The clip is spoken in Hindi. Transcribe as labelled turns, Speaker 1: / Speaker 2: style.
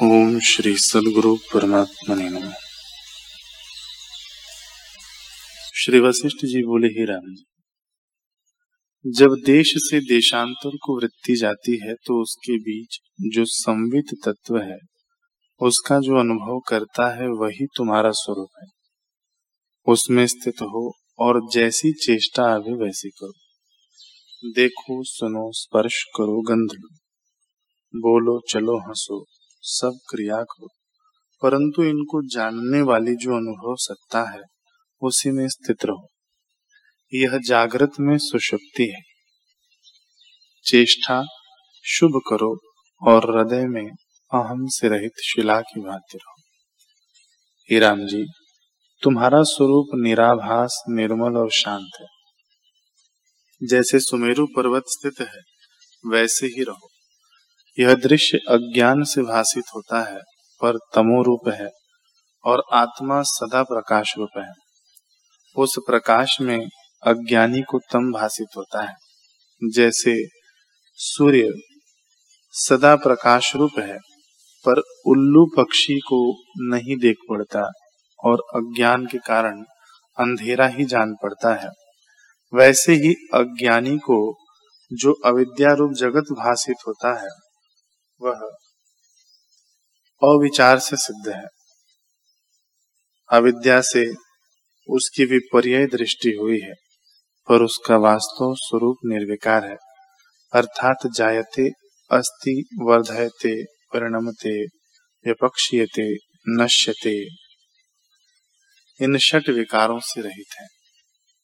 Speaker 1: ओम श्री सदगुरु परमात्मा ने नम। श्री वशिष्ठ जी बोले, ही राम जी, जब देश से देशांतर को वृत्ति जाती है तो उसके बीच जो संवित तत्व है, उसका जो अनुभव करता है, वही तुम्हारा स्वरूप है। उसमें स्थित हो और जैसी चेष्टा अभी वैसी करो। देखो, सुनो, स्पर्श करो, गंध लो। बोलो, चलो, हंसो। सब क्रिया करो परंतु इनको जानने वाली जो अनुभव सत्ता है, उसी में स्थित रहो। यह जागृत में सुषुप्ति है। चेष्टा, शुभ करो और हृदय में अहम से रहित शिला की भांति रहो। ही राम जी, तुम्हारा स्वरूप निराभास, निर्मल और शांत है। जैसे सुमेरु पर्वत स्थित है, वैसे ही रहो। यह दृश्य अज्ञान से भाषित होता है, पर तमो रूप है, और आत्मा सदा प्रकाश रूप है। उस प्रकाश में अज्ञानी को तम भाषित होता है, जैसे सूर्य सदा प्रकाश रूप है, पर उल्लू पक्षी को नहीं देख पड़ता, और अज्ञान के कारण अंधेरा ही जान पड़ता है। वैसे ही अज्ञानी को जो अविद्या रूप जगत भाषित होता है वह अविचार से सिद्ध है। अविद्या से उसकी विपर्य दृष्टि हुई है, पर उसका वास्तव स्वरूप निर्विकार है। अर्थात जायते, अस्ति, वर्धयते, परिणमते, विपक्षीयते, नश्यते, इन षट विकारों से रहित है।